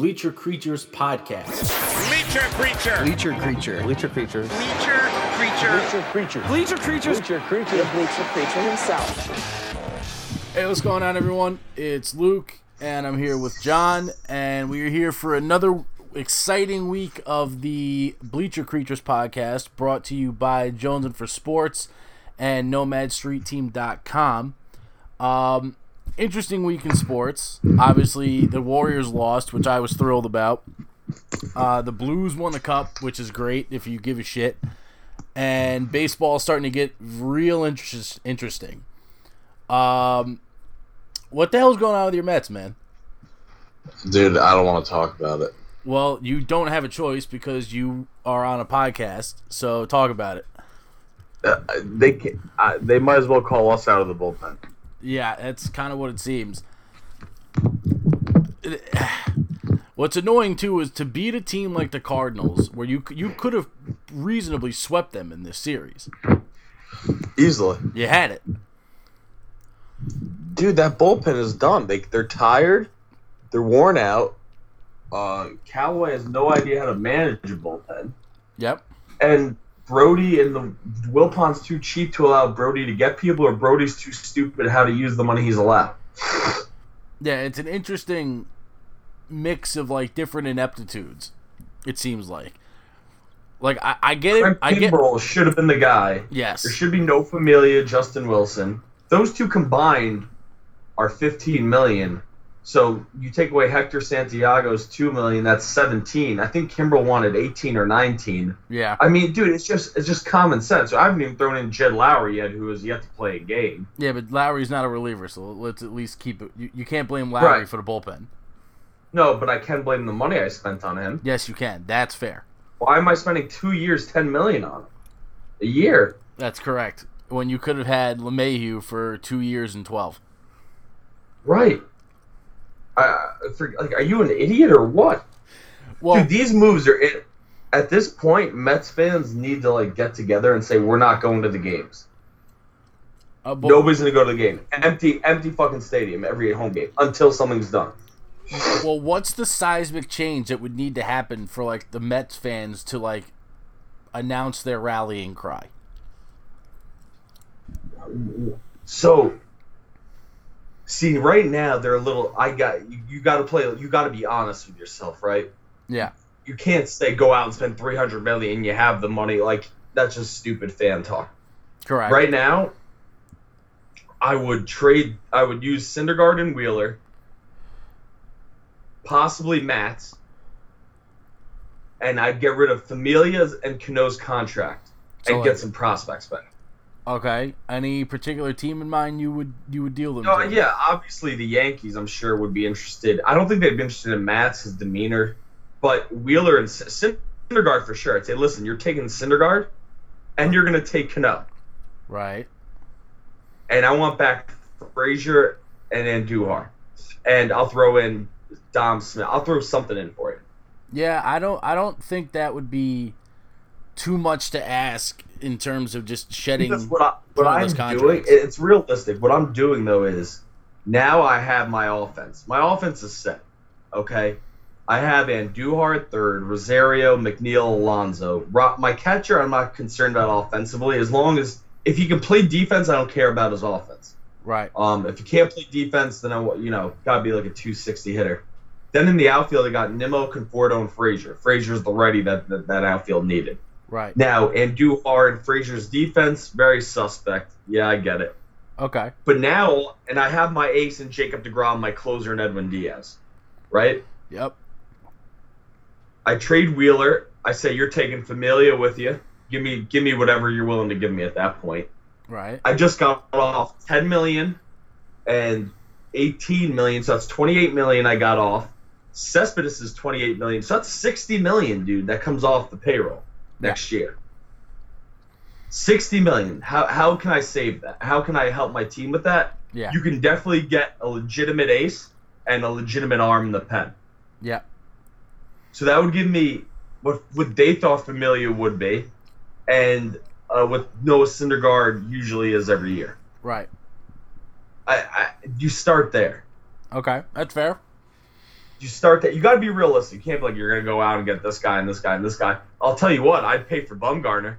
Bleacher Creatures podcast. Bleacher creature. Bleacher creature. Bleacher creatures. Bleacher creature. Bleacher Creature. Bleacher creatures. Bleacher creature. The bleacher creature himself. Hey, what's going on, everyone? It's Luke, and I'm here with John, and we are here for another exciting week of the Bleacher Creatures podcast, brought to you by Jones and for Sports and NomadStreetTeam.com. Um, interesting week in sports. Obviously, the Warriors lost, which I was thrilled about. Uh, the Blues won the cup, which is great if you give a shit. And baseball is starting to get real interest- interesting. Um, what the hell's going on with your Mets, man? Dude, I don't want to talk about it. Well, you don't have a choice because you are on a podcast. So talk about it. Uh, they can, uh, they might as well call us out of the bullpen. Yeah, that's kind of what it seems. What's annoying too is to beat a team like the Cardinals, where you you could have reasonably swept them in this series. Easily, You had it. dude. That bullpen is done. They they're tired. They're worn out. Uh, Callaway has no idea how to manage a bullpen, Yep. and Brodie and the Wilpon's too cheap to allow Brodie to get people, or Brodie's too stupid how to use the money he's allowed. Yeah, it's an interesting mix of like different ineptitudes. It seems like. Like I, I get it. I get. Should have been the guy. Yes. There should be no Familia, Justin Wilson. Those two combined are 15 million. So you take away Hector Santiago's 2 million, that's 17. I think Kimbrel wanted 18 or 19. Yeah. I mean, dude, it's just it's just common sense. I haven't even thrown in Jed Lowrie yet, who has yet to play a game. Yeah, but Lowrie's not a reliever, so let's at least keep it. You, you can't blame Lowrie Right. for the bullpen. No, but I can blame the money I spent on him. Yes, you can. That's fair. Why am I spending two years, 10 million on him? A year. That's correct. When you could have had LeMahieu for two years and twelve. Right. I, for, like, are you an idiot or what? Well, Dude, these moves are it. At this point, Mets fans need to like get together and say we're not going to the games. uh, but- Nobody's gonna go to the game. Empty, empty fucking stadium every home game until something's done. well, what's the seismic change that would need to happen for like the Mets fans to like announce their rallying cry? So, see, right now they're a little. I got you. You got to play. You got to be honest with yourself, right? Yeah. You can't say go out and spend three hundred million. You have the money. Like that's just stupid fan talk. Correct. Right now, I would trade. I would use Syndergaard and Wheeler, possibly Matz, and I'd get rid of Familia's and Cano's contract So, and like- get some prospects back. Okay. Any particular team in mind you would you would deal them? No, to? yeah, obviously the Yankees, I'm sure, would be interested. I don't think they'd be interested in Matz his demeanor, but Wheeler and Syndergaard for sure. I'd say, listen, you're taking Syndergaard, and you're gonna take Cano, Right. and I want back Frazier and Andujar, and I'll throw in Dom Smith. I'll throw something in for you. Yeah, I don't I don't think that would be too much to ask in terms of just shedding. Because what, I, what I'm doing, it's realistic. What I'm doing though is now I have my offense. My offense is set. Okay, I have Andujar at third, Rosario, McNeil, Alonso. My catcher, I'm not concerned about offensively as long as if he can play defense, I don't care about his offense. Right. Um, if you can't play defense, then I you know gotta be like a 260 hitter. Then in the outfield, I got Nimmo, Conforto, and Frazier. Frazier's the righty that, that that outfield needed. Right. Now, and Andujar and Frazier's defense, very suspect. Yeah, I get it. Okay. But now, and I have my ace in Jacob DeGrom, my closer in Edwin Diaz, right? Yep. I trade Wheeler. I say you're taking Familia with you. Give me, give me whatever you're willing to give me at that point. Right. I just got off 10 million and 18 million, so that's 28 million I got off. Cespedes is 28 million, so that's 60 million, dude. That comes off the payroll next year. 60 million. How how can I save that? How can I help my team with that? Yeah. You can definitely get a legitimate ace and a legitimate arm in the pen. Yeah. So that would give me what what they thought Familia would be, and uh, what Noah Syndergaard usually is every year. Right. I, I you start there. Okay. That's fair. you start that. You got to be realistic. You can't be like you're gonna go out and get this guy and this guy and this guy. I'll tell you what, I'd pay for Bumgarner.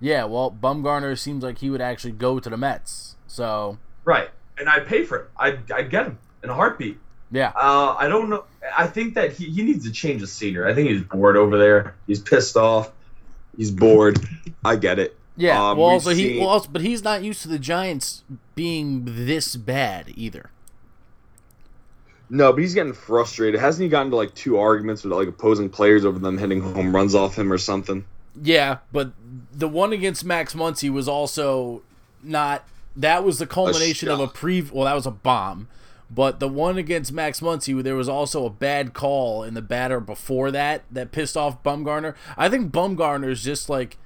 Yeah, well, Bumgarner seems like he would actually go to the Mets. So Right, and I'd pay for it. I'd, I'd get him in a heartbeat. yeah, Uh, I don't know. I think that he, he needs to change the scenery. I think he's bored over there. He's pissed off. He's bored. I get it. yeah. Um, well, also he, well, also, but he's not used to the Giants being this bad either. No, but he's getting frustrated. Hasn't he gotten to like two arguments with like opposing players over them hitting home runs off him or something? Yeah, but the one against Max Muncy was also not. That was the culmination of a pre. Well, that was a bomb. But the one against Max Muncy, there was also a bad call in the batter before that that pissed off Bumgarner. I think Bumgarner is just like,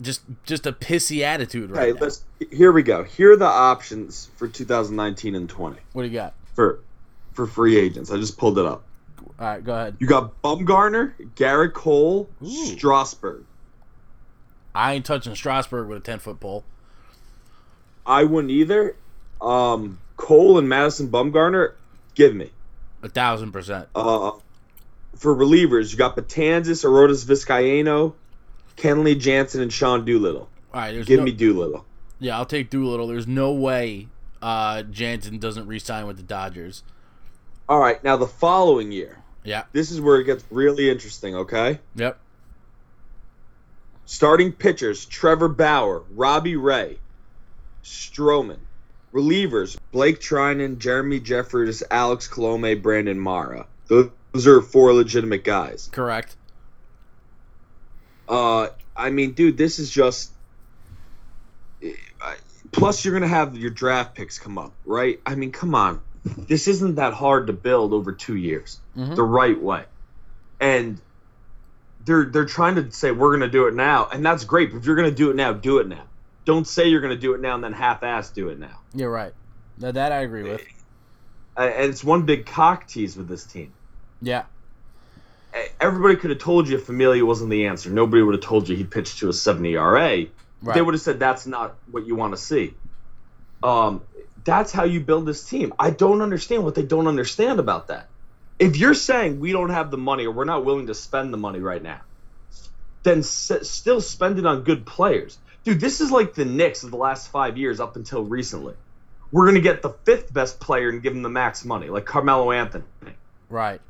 just just a pissy attitude right Hey, now. let's. Here we go. Here are the options for 2019 and 20 What do you got? for for free agents. I just pulled it up. All right, go ahead. You got Bumgarner, Gerrit Cole, Ooh. Strasburg. I ain't touching Strasburg with a ten foot pole. I wouldn't either. Um, Cole and Madison Bumgarner, give me. A thousand percent. Uh, for relievers, you got Betances, Arodys Vizcaino, Kenley Jansen, and Sean Doolittle. All right, there's Give no, me Doolittle. Yeah, I'll take Doolittle. There's no way uh, Jansen doesn't re-sign with the Dodgers. All right, now the following year. Yeah. This is where it gets really interesting, okay? Yep. Starting pitchers Trevor Bauer, Robbie Ray, Stroman. Relievers Blake Treinen, Jeremy Jeffress, Alex Colome, Brandon Mara. Those those are four legitimate guys. Correct. Uh, I mean, dude, this is just. Plus, you're gonna have your draft picks come up, right? I mean, come on, this isn't that hard to build over two years Mhm. the right way, and they're they're trying to say we're gonna do it now, and that's great. But if you're gonna do it now, do it now. Don't say you're gonna do it now and then half-ass do it now. You're right. That, that I agree with. Uh, and it's one big cock tease with this team. Yeah. Everybody could have told you if Familia wasn't the answer. Nobody would have told you he pitched to a 70 ERA. Right. They would have said that's not what you want to see. Um, that's how you build this team. I don't understand what they don't understand about that. If you're saying we don't have the money or we're not willing to spend the money right now, then s- still spend it on good players. Dude, this is like the Knicks of the last five years up until recently. We're going to get the fifth best player and give him the max money, like Carmelo Anthony. Right.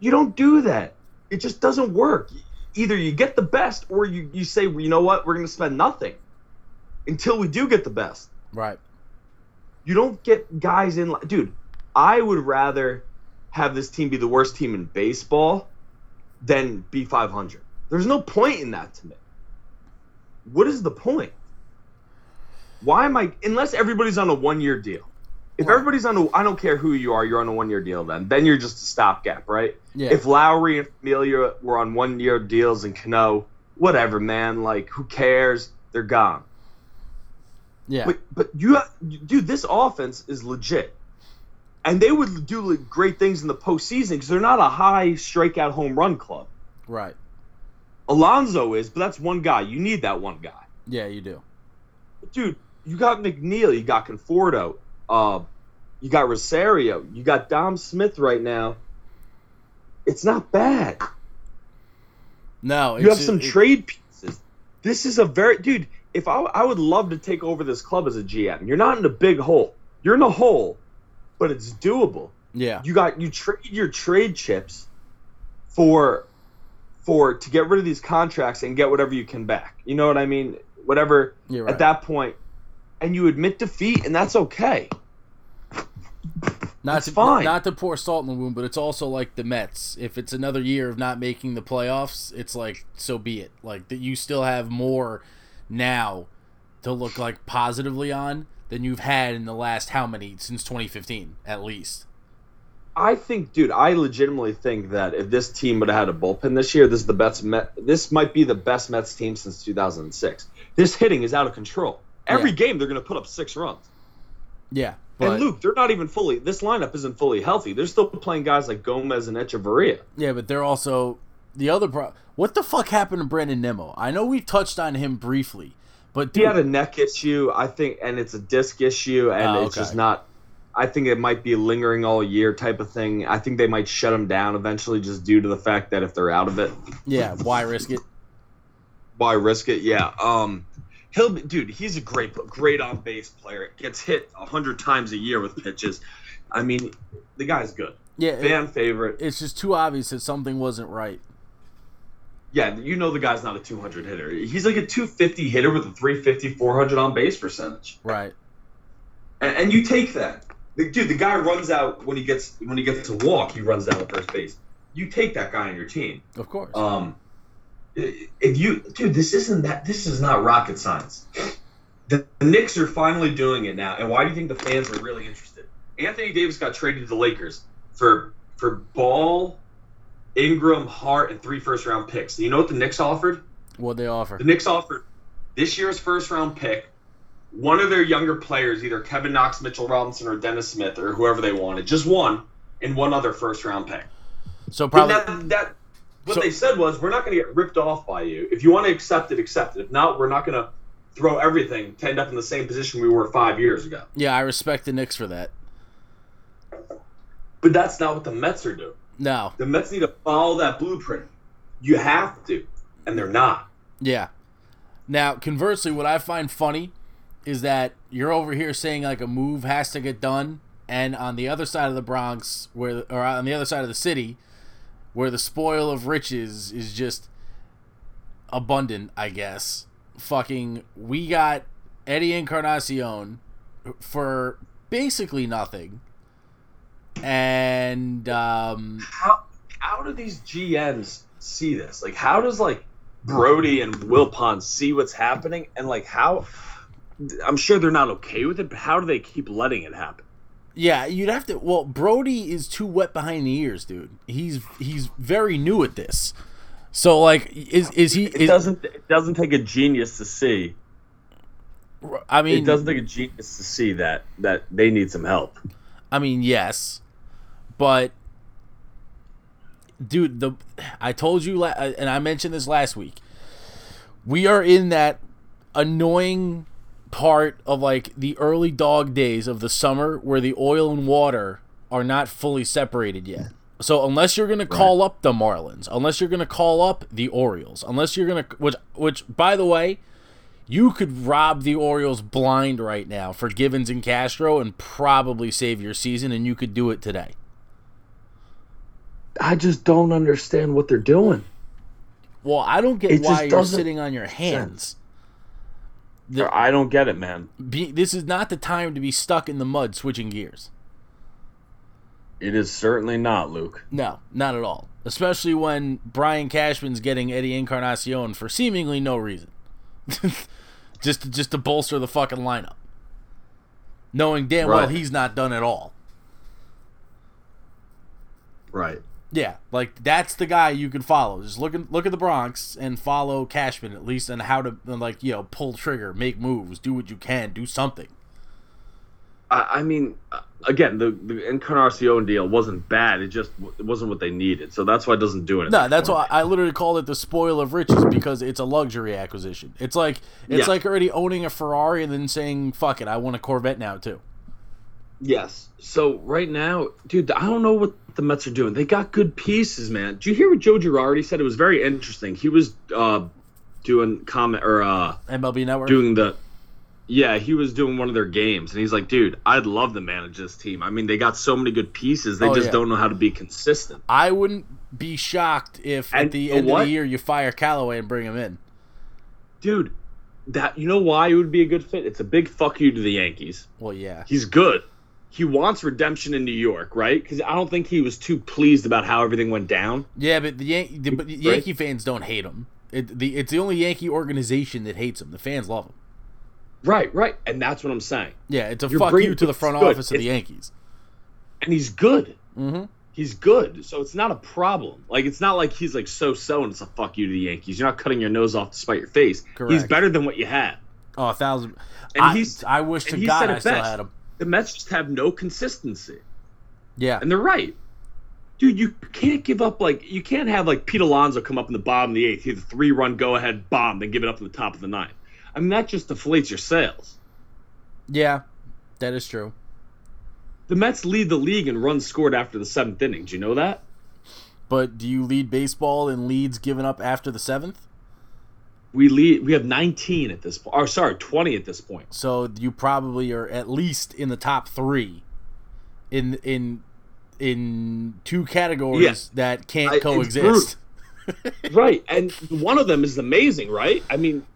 You don't do that. It just doesn't work. Either you get the best or you, you say, well, you know what, we're going to spend nothing until we do get the best. Right. You don't get guys in. Dude, I would rather have this team be the worst team in baseball than be 500. There's no point in that to me. What is the point? Why am I, unless everybody's on a one year deal? If Right. everybody's on a, I don't care who you are, you're on a one year deal then. Then you're just a stopgap, right? Yeah. If Lowrie and Familia were on one year deals and Cano, whatever, man. Like, who cares? They're gone. Yeah. But but you, ha- dude, this offense is legit, and they would do great things in the postseason because they're not a high strikeout home run club. right. Alonso is, but that's one guy. You need that one guy, Yeah, you do. but dude. You got McNeil, you got Conforto, uh, you got Rosario, you got Dom Smith right now. It's not bad. No. You have some it- trade pieces. This is a very dude. If I, I would love to take over this club as a GM. You're not in a big hole. You're in a hole, but it's doable. Yeah. You got you trade your trade chips for for to get rid of these contracts and get whatever you can back. You know what I mean? Whatever right. at that point, and you admit defeat, and that's okay. Not It's to, fine. Not to pour salt in the wound, but it's also like the Mets. If it's another year of not making the playoffs, it's like so be it. Like that, you still have more now to look like positively on than you've had in the last how many since 2015 at least. I think, dude, I legitimately think that if this team would have had a bullpen this year, this is the best. Met, this might be the best Mets team since 2006. This hitting is out of control. Every Yeah. game they're going to put up six runs. Yeah, but and Luke, they're not even fully. This lineup isn't fully healthy. They're still playing guys like Gomez and Hechavarria. yeah, but they're also the other pro. What the fuck happened to Brandon Nimmo? I know we touched on him briefly, but He had a neck issue, I think, and it's a disc issue, and Oh, it's okay. just not. I think it might be lingering all year type of thing. I think they might shut him down eventually, just due to the fact that if they're out of it, Yeah, why risk it? why risk it? Yeah. Um, he'll be, dude. He's a great, great on base player. It gets hit a hundred times a year with pitches. I mean, the guy's good. Yeah, it- Fan favorite. it's just too obvious that something wasn't right. Yeah, you know the guy's not a 200 hitter. He's like a 250 hitter with a 350, 400 on base percentage. Right. And, and you take that, The- dude. The guy runs out when he gets when he gets to walk. He runs down to first base. You take that guy on your team. Of course. Um, if you, dude, this isn't that. This is not rocket science. The, the Knicks are finally doing it now, and why do you think the fans are really interested? Anthony Davis got traded to the Lakers for for Ball, Ingram, Hart, and three first round picks. Do you know what the Knicks offered? what they offer. The Knicks offered this year's first round pick, one of their younger players, either Kevin Knox, Mitchell Robinson, or Dennis Smith, or whoever they wanted, just one, and one other first round pick. So probably that, that what So- they said was, we're not going to get ripped off by you. If you want to accept it, accept it. If not, we're not going to throw everything to end up in the same position we were five years ago. yeah, I respect the Knicks for that. But that's not what the Mets are doing. No. The Mets need to follow that blueprint. You have to, and they're not. Yeah. Now, conversely, what I find funny is that you're over here saying like a move has to get done, and on the other side of the Bronx, where or on the other side of the city, where the spoil of riches is just abundant, I guess. Fucking, we got Eddie Encarnacion for basically nothing, and um, How how do these GMs see this? Like, how does like Brodie and Wilpon see what's happening, and like how? I'm sure they're not okay with it, but how do they keep letting it happen? Yeah, you'd have to. Well, Brodie is too wet behind the ears, dude. He's he's very new at this. So like, is is he? It doesn't. It doesn't take a genius to see. I mean, It doesn't take a genius to see that that they need some help. I mean, yes, but dude, the I told you, la- uh, and I mentioned this last week. We are in that annoying part of like the early dog days of the summer where the oil and water are not fully separated yet. So unless you're gonna call up the Marlins, unless you're gonna call up the Orioles, unless you're gonna which which by the way, you could rob the Orioles blind right now for Givens and Castro and probably save your season, and you could do it today. I just don't understand what they're doing. Well, I don't get It why just you're sitting on your hands. The- I don't get it, man. Be, this is not the time to be stuck in the mud switching gears. It is certainly not, Luke. No, not at all. Especially when Brian Cashman's getting Eddie Encarnacion for seemingly no reason. just to, just to bolster the fucking lineup. Knowing damn well he's not done at all. Right. Yeah, like that's the guy you can follow. Just look at look at the Bronx and follow Cashman at least on how to like you know pull trigger, make moves, do what you can, do something. I, I mean, uh, again, the the Encarnacion deal wasn't bad. It just it wasn't what they needed. So that's why it doesn't do anything. No, that's why. I literally called it the spoil of riches because it's a luxury acquisition. It's like it's Yeah. like already owning a Ferrari and then saying fuck it, I want a Corvette now too. Yes. So right now, dude, I don't know what the Mets are doing. They got good pieces, man. Did you hear what Joe Girardi said? It was very interesting. He was uh, doing comment or uh, MLB Network. doing the. Yeah, he was doing one of their games, and he's like, "Dude, I'd love to manage this team. I mean, they got so many good pieces. They Oh, just yeah. don't know how to be consistent." I wouldn't be shocked if at the end know of the year you fire Callaway and bring him in. Dude, that you know why it would be a good fit? It's a big fuck you to the Yankees. Well, yeah. He's good. He wants redemption in New York, right? Because I don't think he was too pleased about how everything went down. Yeah, but the, Yan- the, but the Right. Yankee fans don't hate him. It, the, it's the only Yankee organization that hates him. The fans love him. Right, right, and that's what I'm saying. Yeah, it's a You're fuck bringing you to the front good. office of the Yankees. And he's good. Mm-hmm. He's good, so it's not a problem. Like it's not like he's like so so and it's a fuck you to the Yankees. You're not cutting your nose off to spite your face. Correct. He's better than what you had. Oh, a thousand. And I, he's- I wish to God I still best. had him. The Mets just have no consistency, Yeah. and they're right. Dude, you can't give up like you can't have like Pete Alonso come up in the bottom of the eighth, hit a three run go ahead bomb, then give it up in the top of the ninth. I mean that just deflates your sales. Yeah, that is true. The Mets lead the league in runs scored after the seventh inning. Do you know that? But do you lead baseball in leads given up after the seventh? We lead. We have 19 at this point. Or sorry, 20 at this point. So you probably are at least in the top three in in in two categories Yeah. that can't I- coexist. right, and one of them is amazing, right? I mean,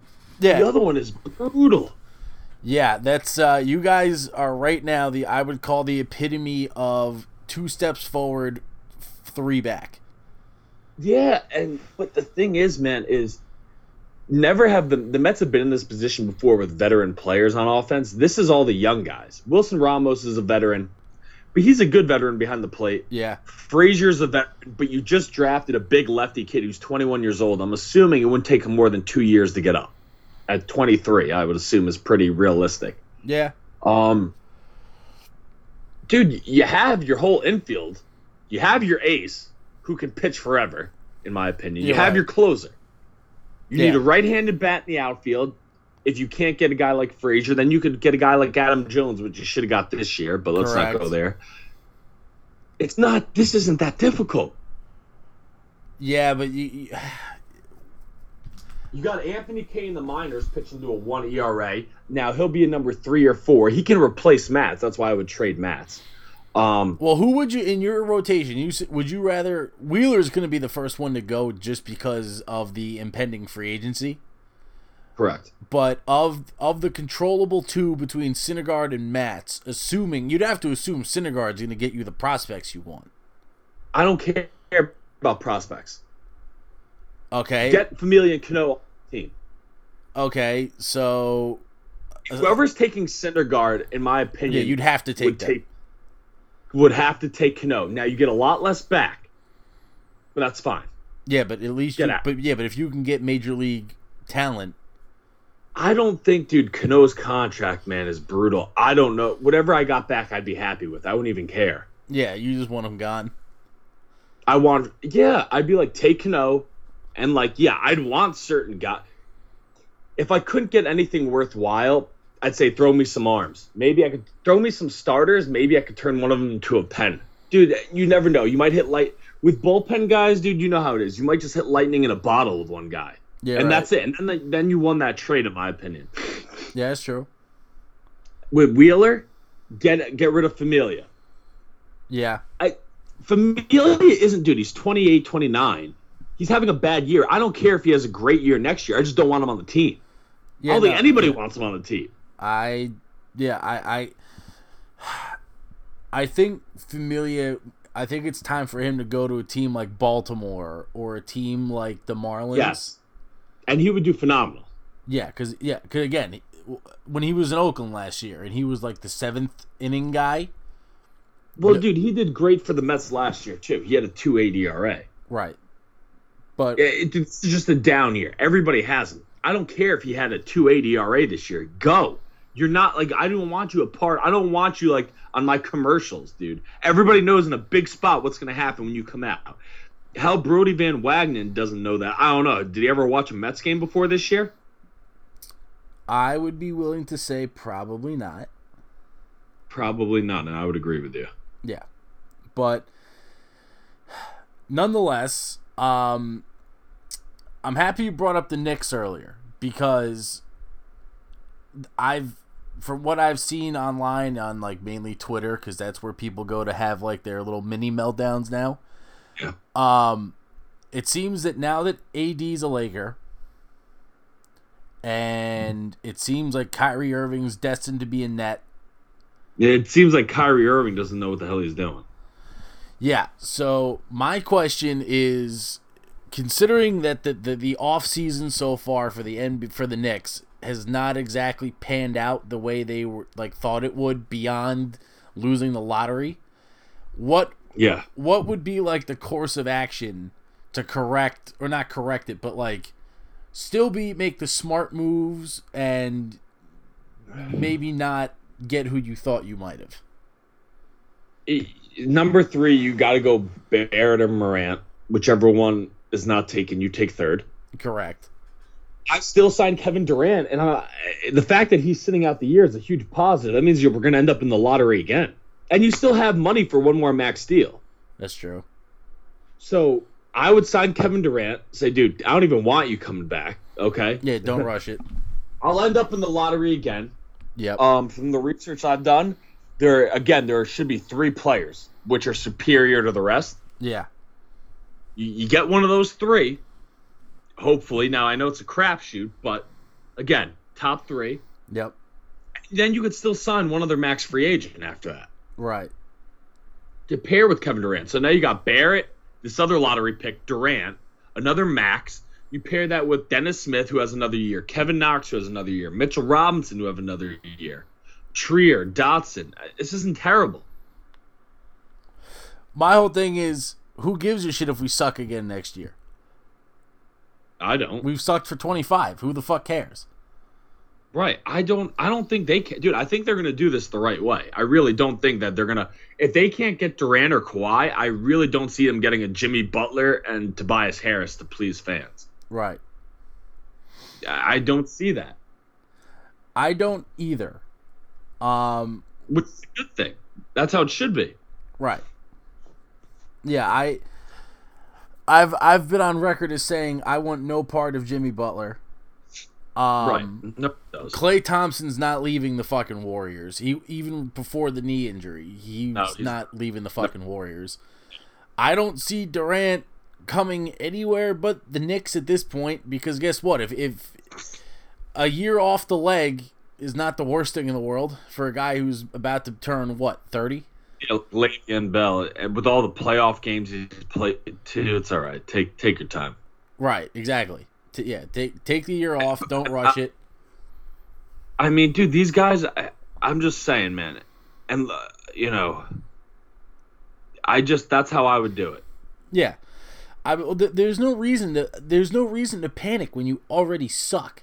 Yeah, the other one is brutal. yeah. That's uh, you guys are right now the I would call the epitome of two steps forward, three back. Yeah, and but the thing is, man, is never have the the Mets have been in this position before with veteran players on offense. This is all the young guys. Wilson Ramos is a veteran, but he's a good veteran behind the plate. Yeah, Frazier's a veteran, but you just drafted a big lefty kid who's 21 years old. I'm assuming it wouldn't take him more than two years to get up. At 23, I would assume is pretty realistic. yeah, Um, dude, you have your whole infield. You have your ace who can pitch forever, in my opinion. You Yeah, have your closer. You Yeah. need a right-handed bat in the outfield. If you can't get a guy like Frazier, then you could get a guy like Adam Jones, which you should have got this year. But let's not go there. It's not. This isn't that difficult. yeah. But you, you You got Anthony Kay in the minors pitching to a one ERA. Now he'll be a number three or four. He can replace Matz. That's why I would trade Matz. Um, Well, who would you in your rotation? You would you rather Wheeler's going to be the first one to go just because of the impending free agency? correct. But of of the controllable two between Syndergaard and Matz, assuming you'd have to assume Syndergaard's going to get you the prospects you want. I don't care about prospects. Okay. Get Familia and Cano team. okay. So Whoever's taking Syndergaard, in my opinion, yeah, you'd have to take would that. take would have to take Cano. Now you get a lot less back, but that's fine. yeah, but at least Get you, out. but yeah, but if you can get major league talent, I don't think, dude, Cano's contract, man, is brutal. I don't know. Whatever I got back, I'd be happy with. I wouldn't even care. yeah, you just want them gone. I want, yeah, I'd be like, take Cano, and like, yeah, I'd want certain guy. If I couldn't get anything worthwhile, I'd say throw me some arms. Maybe I could throw me some starters. Maybe I could turn one of them into a pen. Dude, you never know. You might hit light with bullpen guys, dude. You know how it is. You might just hit lightning in a bottle with one guy, Yeah, and right. that's it. And then then you won that trade, in my opinion. yeah, that's true. With Wheeler, get get rid of Familia. Yeah, I Familia isn't, dude. He's 28, 29. He's having a bad year. I don't care if he has a great year next year. I just don't want him on the team. yeah. I don't think no, anybody wants him on the team. I yeah, I I I think Familia I think it's time for him to go to a team like Baltimore or a team like the Marlins. Yes. And he would do phenomenal. Yeah, cuz yeah, cuz again, when he was in Oakland last year and he was like the 7th inning guy, Well, dude, he did great for the Mets last year, too. He had a 2.8 ERA. right. But It, it's just a down year. Everybody has him. I don't care if he had a 2.8 ERA this year. Go. You're not like I don't want you a part. I don't want you like on my commercials, dude. Everybody knows in a big spot what's gonna happen when you come out. How Brodie Van Wagenen doesn't know that? I don't know. Did he ever watch a Mets game before this year? I would be willing to say probably not. Probably not, and I would agree with you. Yeah. But nonetheless, um I'm happy you brought up the Knicks earlier because I've from what I've seen online on like mainly Twitter cuz that's where people go to have like their little mini meltdowns now. Yeah. Um it seems that now that AD's a Laker and it seems like Kyrie Irving's destined to be a net It seems like Kyrie Irving doesn't know what the hell he's doing. Yeah. So my question is, considering that the the, the off season so far for the end for the Knicks has not exactly panned out the way they were like thought it would beyond losing the lottery, what Yeah. what would be like the course of action to correct or not correct it, but like still be make the smart moves and maybe not get who you thought you might have. Number three, you got to go Barrett or Morant, whichever one is not taken. You take third. Correct. I still signed Kevin Durant, and uh, the fact that he's sitting out the year is a huge positive. That means you're, we're going to end up in the lottery again. and you still have money for one more max deal. That's true. So I would sign Kevin Durant. Say, dude, I don't even want you coming back. Okay, Yeah, don't rush it. I'll end up in the lottery again. Yep. Um, from the research I've done, there again there should be three players which are superior to the rest. yeah. You, you get one of those three, hopefully. Now I know it's a crapshoot, but again, top three. Yep. Then you could still sign one other max free agent after that Right. to pair with Kevin Durant. So now you got Barrett, this other lottery pick, Durant, another max. You pair that with Dennis Smith, who has another year, Kevin Knox, who has another year, Mitchell Robinson, who have another year, Trier, Dotson. Uh, this isn't terrible. My whole thing is, who gives a shit if we suck again next year? I don't. We've sucked for 25. Who the fuck cares? Right. I don't I don't think they can dude, I think they're gonna do this the right way. I really don't think that they're gonna if they can't get Durant or Kawhi, I really don't see them getting a Jimmy Butler and Tobias Harris to please fans. Right. I I don't see that. I don't either. Um. Which is a good thing. That's how it should be. Right. Yeah, I I've I've been on record as saying I want no part of Jimmy Butler. Um right. No. Klay Thompson's not leaving the fucking Warriors. He even before the knee injury, he's, No, he's- not leaving the fucking Warriors. I don't see Durant coming anywhere but the Knicks at this point because guess what? If if a year off the leg is not the worst thing in the world for a guy who's about to turn what, 30? Le'Veon Bell, and with all the playoff games he's played too, it's all right. Take take your time. Right, exactly. T- yeah, take take the year off, don't rush it. I mean, dude, these guys. I, I'm just saying, man, and uh, you know, I just that's how I would do it. Yeah. I there's no reason to there's no reason to panic when you already suck.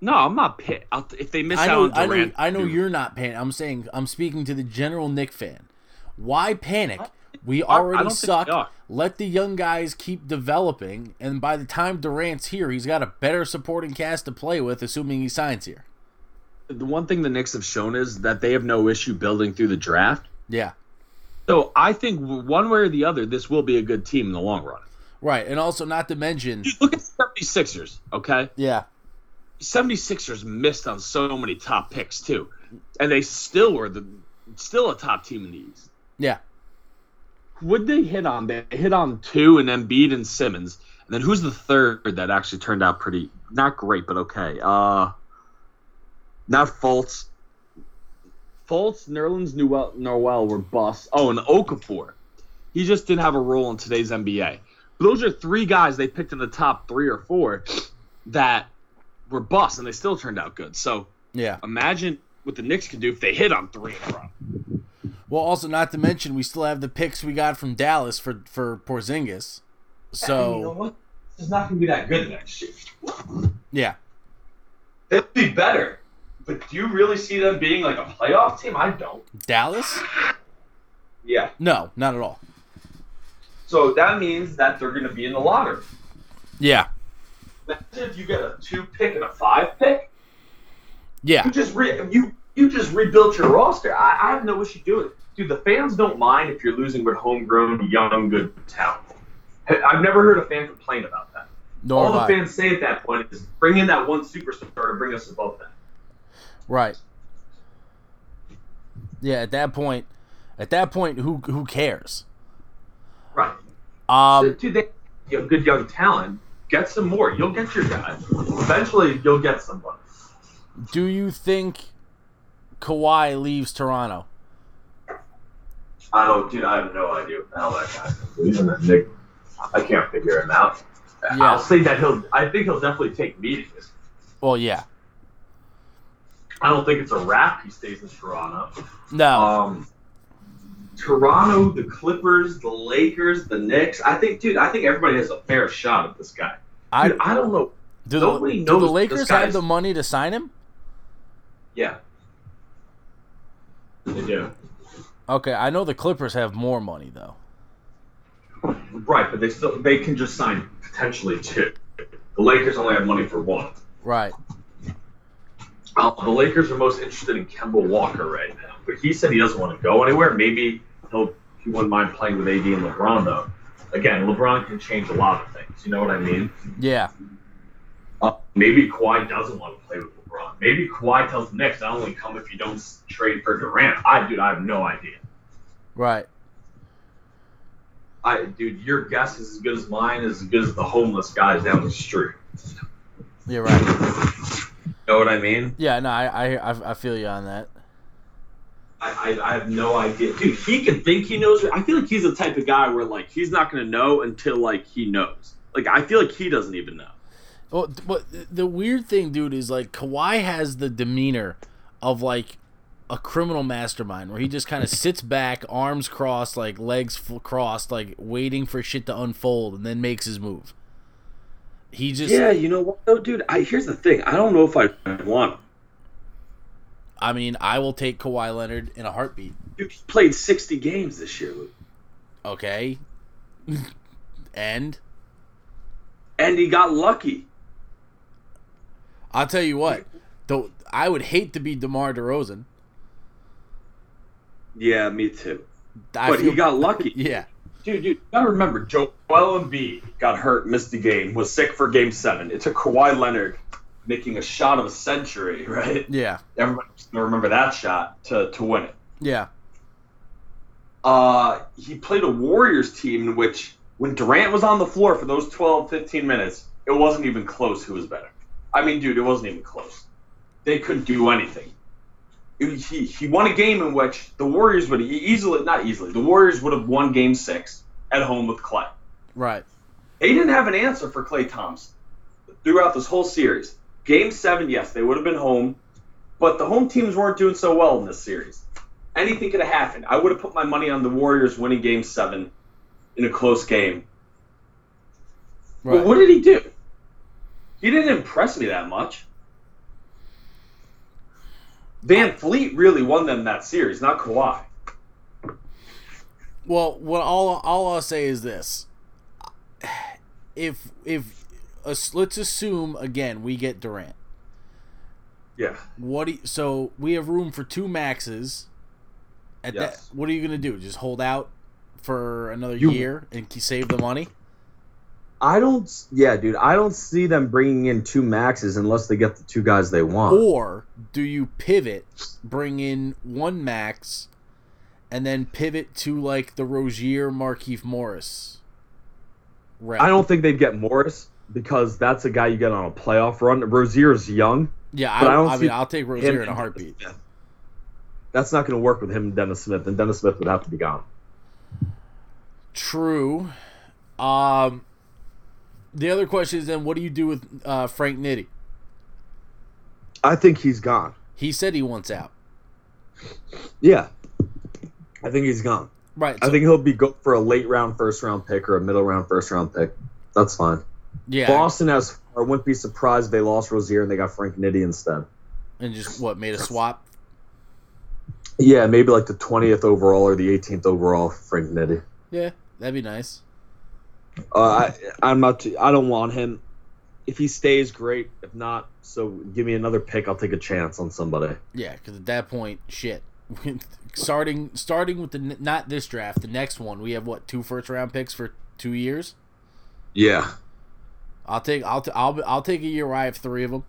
No, I'm not. I'll, if they miss I out know, on I know, Durant, I know you're not panicking. I'm saying, I'm speaking to the general Knick fan. Why panic? We already suck. Let the young guys keep developing, and by the time Durant's here, he's got a better supporting cast to play with, assuming he signs here. The one thing the Knicks have shown is that they have no issue building through the draft. Yeah, So I think one way or the other, this will be a good team in the long run. right. And also, not to mention, Dude, look at the 76ers, okay? yeah, 76ers missed on so many top picks too, and they still were the still a top team in the East. yeah, Would they hit on? They hit on two and Embiid and Simmons, and then who's the third that actually turned out pretty not great but okay? Uh, not Fultz. Fultz, Nerlens Noel, Noel were busts. Oh, and Okafor. He just didn't have a role in today's NBA. Those are three guys they picked in the top three or four that were busts, and they still turned out good. So yeah. imagine what the Knicks could do if they hit on three in a row. Well, also not to mention, we still have the picks we got from Dallas for for Porzingis. So what? This is not going to be that good next year. yeah, It'll be better. But do you really see them being like a playoff team? I don't. Dallas? Yeah. No, not at all. So that means that they're going to be in the lottery. Yeah, Imagine if you get a two pick and a five pick. yeah, You just re- you you just rebuilt your roster. I, I have no issue doing it, dude. The fans don't mind if you're losing with homegrown, young, good talent. I've never heard a fan complain about that. nor All the I. fans say at that point is bring in that one superstar to bring us above that. Right. Yeah, at that point, at that point, who who cares? Right. Um, dude, they you have good young talent. Get some more. You'll get your guy. Eventually, you'll get someone. do you think Kawhi leaves Toronto? I don't, dude. I have no idea what the hell that guy is. Nick, I can't figure him out. Yeah. I'll say that he'll. I think he'll definitely take meetings. Well, yeah, I don't think it's a wrap. He stays in Toronto. no, Um, Toronto, the Clippers, the Lakers, the Knicks. I think, dude. I think everybody has a fair shot at this guy. I Dude, I don't know. do the, do the Lakers have the money to sign him? Yeah. They do. Okay, I know the Clippers have more money though. Right, but they still they can just sign potentially two. The Lakers only have money for one. Right. Uh, the Lakers are most interested in Kemba Walker right now, but he said he doesn't want to go anywhere. Maybe he'll he wouldn't mind playing with AD and LeBron though. Again, LeBron can change a lot of things. You know what I mean? Yeah. Uh, maybe Kawhi doesn't want to play with LeBron. Maybe Kawhi tells the Knicks, "I only come if you don't trade for Durant." I, dude, I have no idea. Right. I, dude, your guess is as good as mine, is as good as the homeless guys down the street. You're right. know what I mean? Yeah. No, I I I- I feel you on that. I, I, I have no idea. Dude, he can think he knows. I feel like he's the type of guy where like he's not gonna know until like he knows. Like I feel like he doesn't even know. Well, but the weird thing, dude, is like Kawhi has the demeanor of like a criminal mastermind, where he just kind of sits back, arms crossed, like legs crossed, like waiting for shit to unfold, and then makes his move. He just, Yeah, you know what though, dude? I here's the thing. I don't know if I want him. I mean, I will take Kawhi Leonard in a heartbeat. He played sixty games this year, Luke. Okay, and and he got lucky. I'll tell you what, though, I would hate to be Demar Derozan. Yeah, me too. I but feel- he got lucky. yeah, Dude, dude, you gotta remember, Joel Embiid got hurt, missed the game, was sick for Game Seven. It took Kawhi Leonard making a shot of a century, right? yeah, Everybody's gonna remember that shot to to win it. yeah, Uh, he played a Warriors team in which, when Durant was on the floor for those 12, 15 minutes, it wasn't even close who was better. I mean, dude, it wasn't even close. They couldn't do anything. It- he, he won a game in which the Warriors would easily, not easily, the Warriors would have won game six at home with Klay. right, They didn't have an answer for Klay Thompson throughout this whole series. Game seven, yes, they would have been home, but the home teams weren't doing so well in this series. Anything could have happened. I would have put my money on the Warriors winning game seven in a close game. right. But what did he do? He didn't impress me that much. VanVleet really won them that series, not Kawhi. Well, what all all I'll say is this: if if let's assume again we get Durant. Yeah. What do you, so we have room for two maxes. At Yes. that, what are you gonna do? Just hold out for another You- year and save the money? I don't. Yeah, dude. I don't see them bringing in two maxes unless they get the two guys they want. Or do you pivot, bring in one max, and then pivot to like the Rozier Marcus Morris? Route? I don't think they'd get Morris because that's a guy you get on a playoff run. Rozier's young. Yeah, I, I I, don't mean, see I'll take Rozier in a heartbeat. That's not going to work with him and Dennis Smith, and Dennis Smith would have to be gone. True. Um, the other question is then, what do you do with uh, Frank Nitti? I think he's gone. He said he wants out. Yeah, I think he's gone. Right. I think he'll be go for a late round first round pick or a middle round first round pick. That's fine. Yeah. Boston has. I wouldn't be surprised if they lost Rozier and they got Frank Nitti instead. And just what made a swap? Yeah, maybe like the twentieth overall or the eighteenth overall, Frank Nitti. Yeah, that'd be nice. Uh, I, I'm not. Too, I don't want him. If he stays, great. If not, so give me another pick. I'll take a chance on somebody. Yeah, because at that point, shit. starting starting with the not this draft, the next one, we have what two first round picks for two years. Yeah. I'll take I'll t- I'll I'll take a year where I have three of them.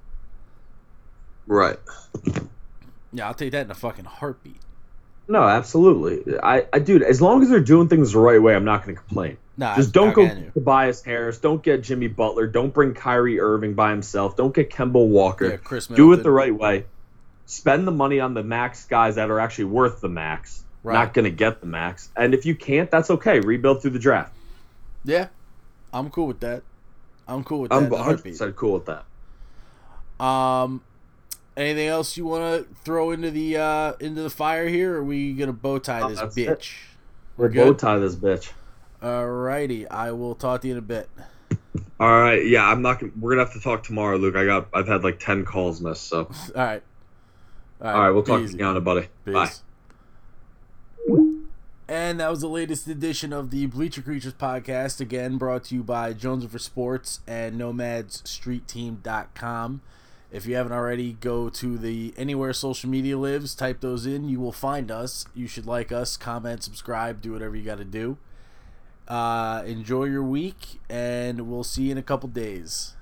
Right. Yeah, I'll take that in a fucking heartbeat. No, absolutely. I, I, dude, as long as they're doing things the right way, I'm not going to complain. Nah, Just don't go. Tobias Harris. Don't get Jimmy Butler. Don't bring Kyrie Irving by himself. Don't get Kemba Walker. Yeah, Chris Do it the right way. Spend the money on the max guys that are actually worth the max. Right. Not going to get the max. And if you can't, that's okay. Rebuild through the draft. Yeah, I'm cool with that. I'm cool with that. I'm in a 100 heartbeat. cool with that. Um, anything else you want to throw into the uh into the fire here? Or are we gonna bow tie No, this that's bitch? it. We're We're bow tie this bitch. Alrighty, I will talk to you in a bit. All right. Yeah, I'm not. Gonna, we're gonna have to talk tomorrow, Luke. I got. I've had like ten calls missed. So. All right. All right. We'll talk easy. to you on it, buddy. Bye. And that was the latest edition of the Bleacher Creatures podcast, again brought to you by Jones for Sports and NomadsStreetTeam.com. If you haven't already, go to the anywhere social media lives, type those in. You will find us. You should like us, comment, subscribe, do whatever you got to do. Uh, enjoy your week, and we'll see you in a couple days.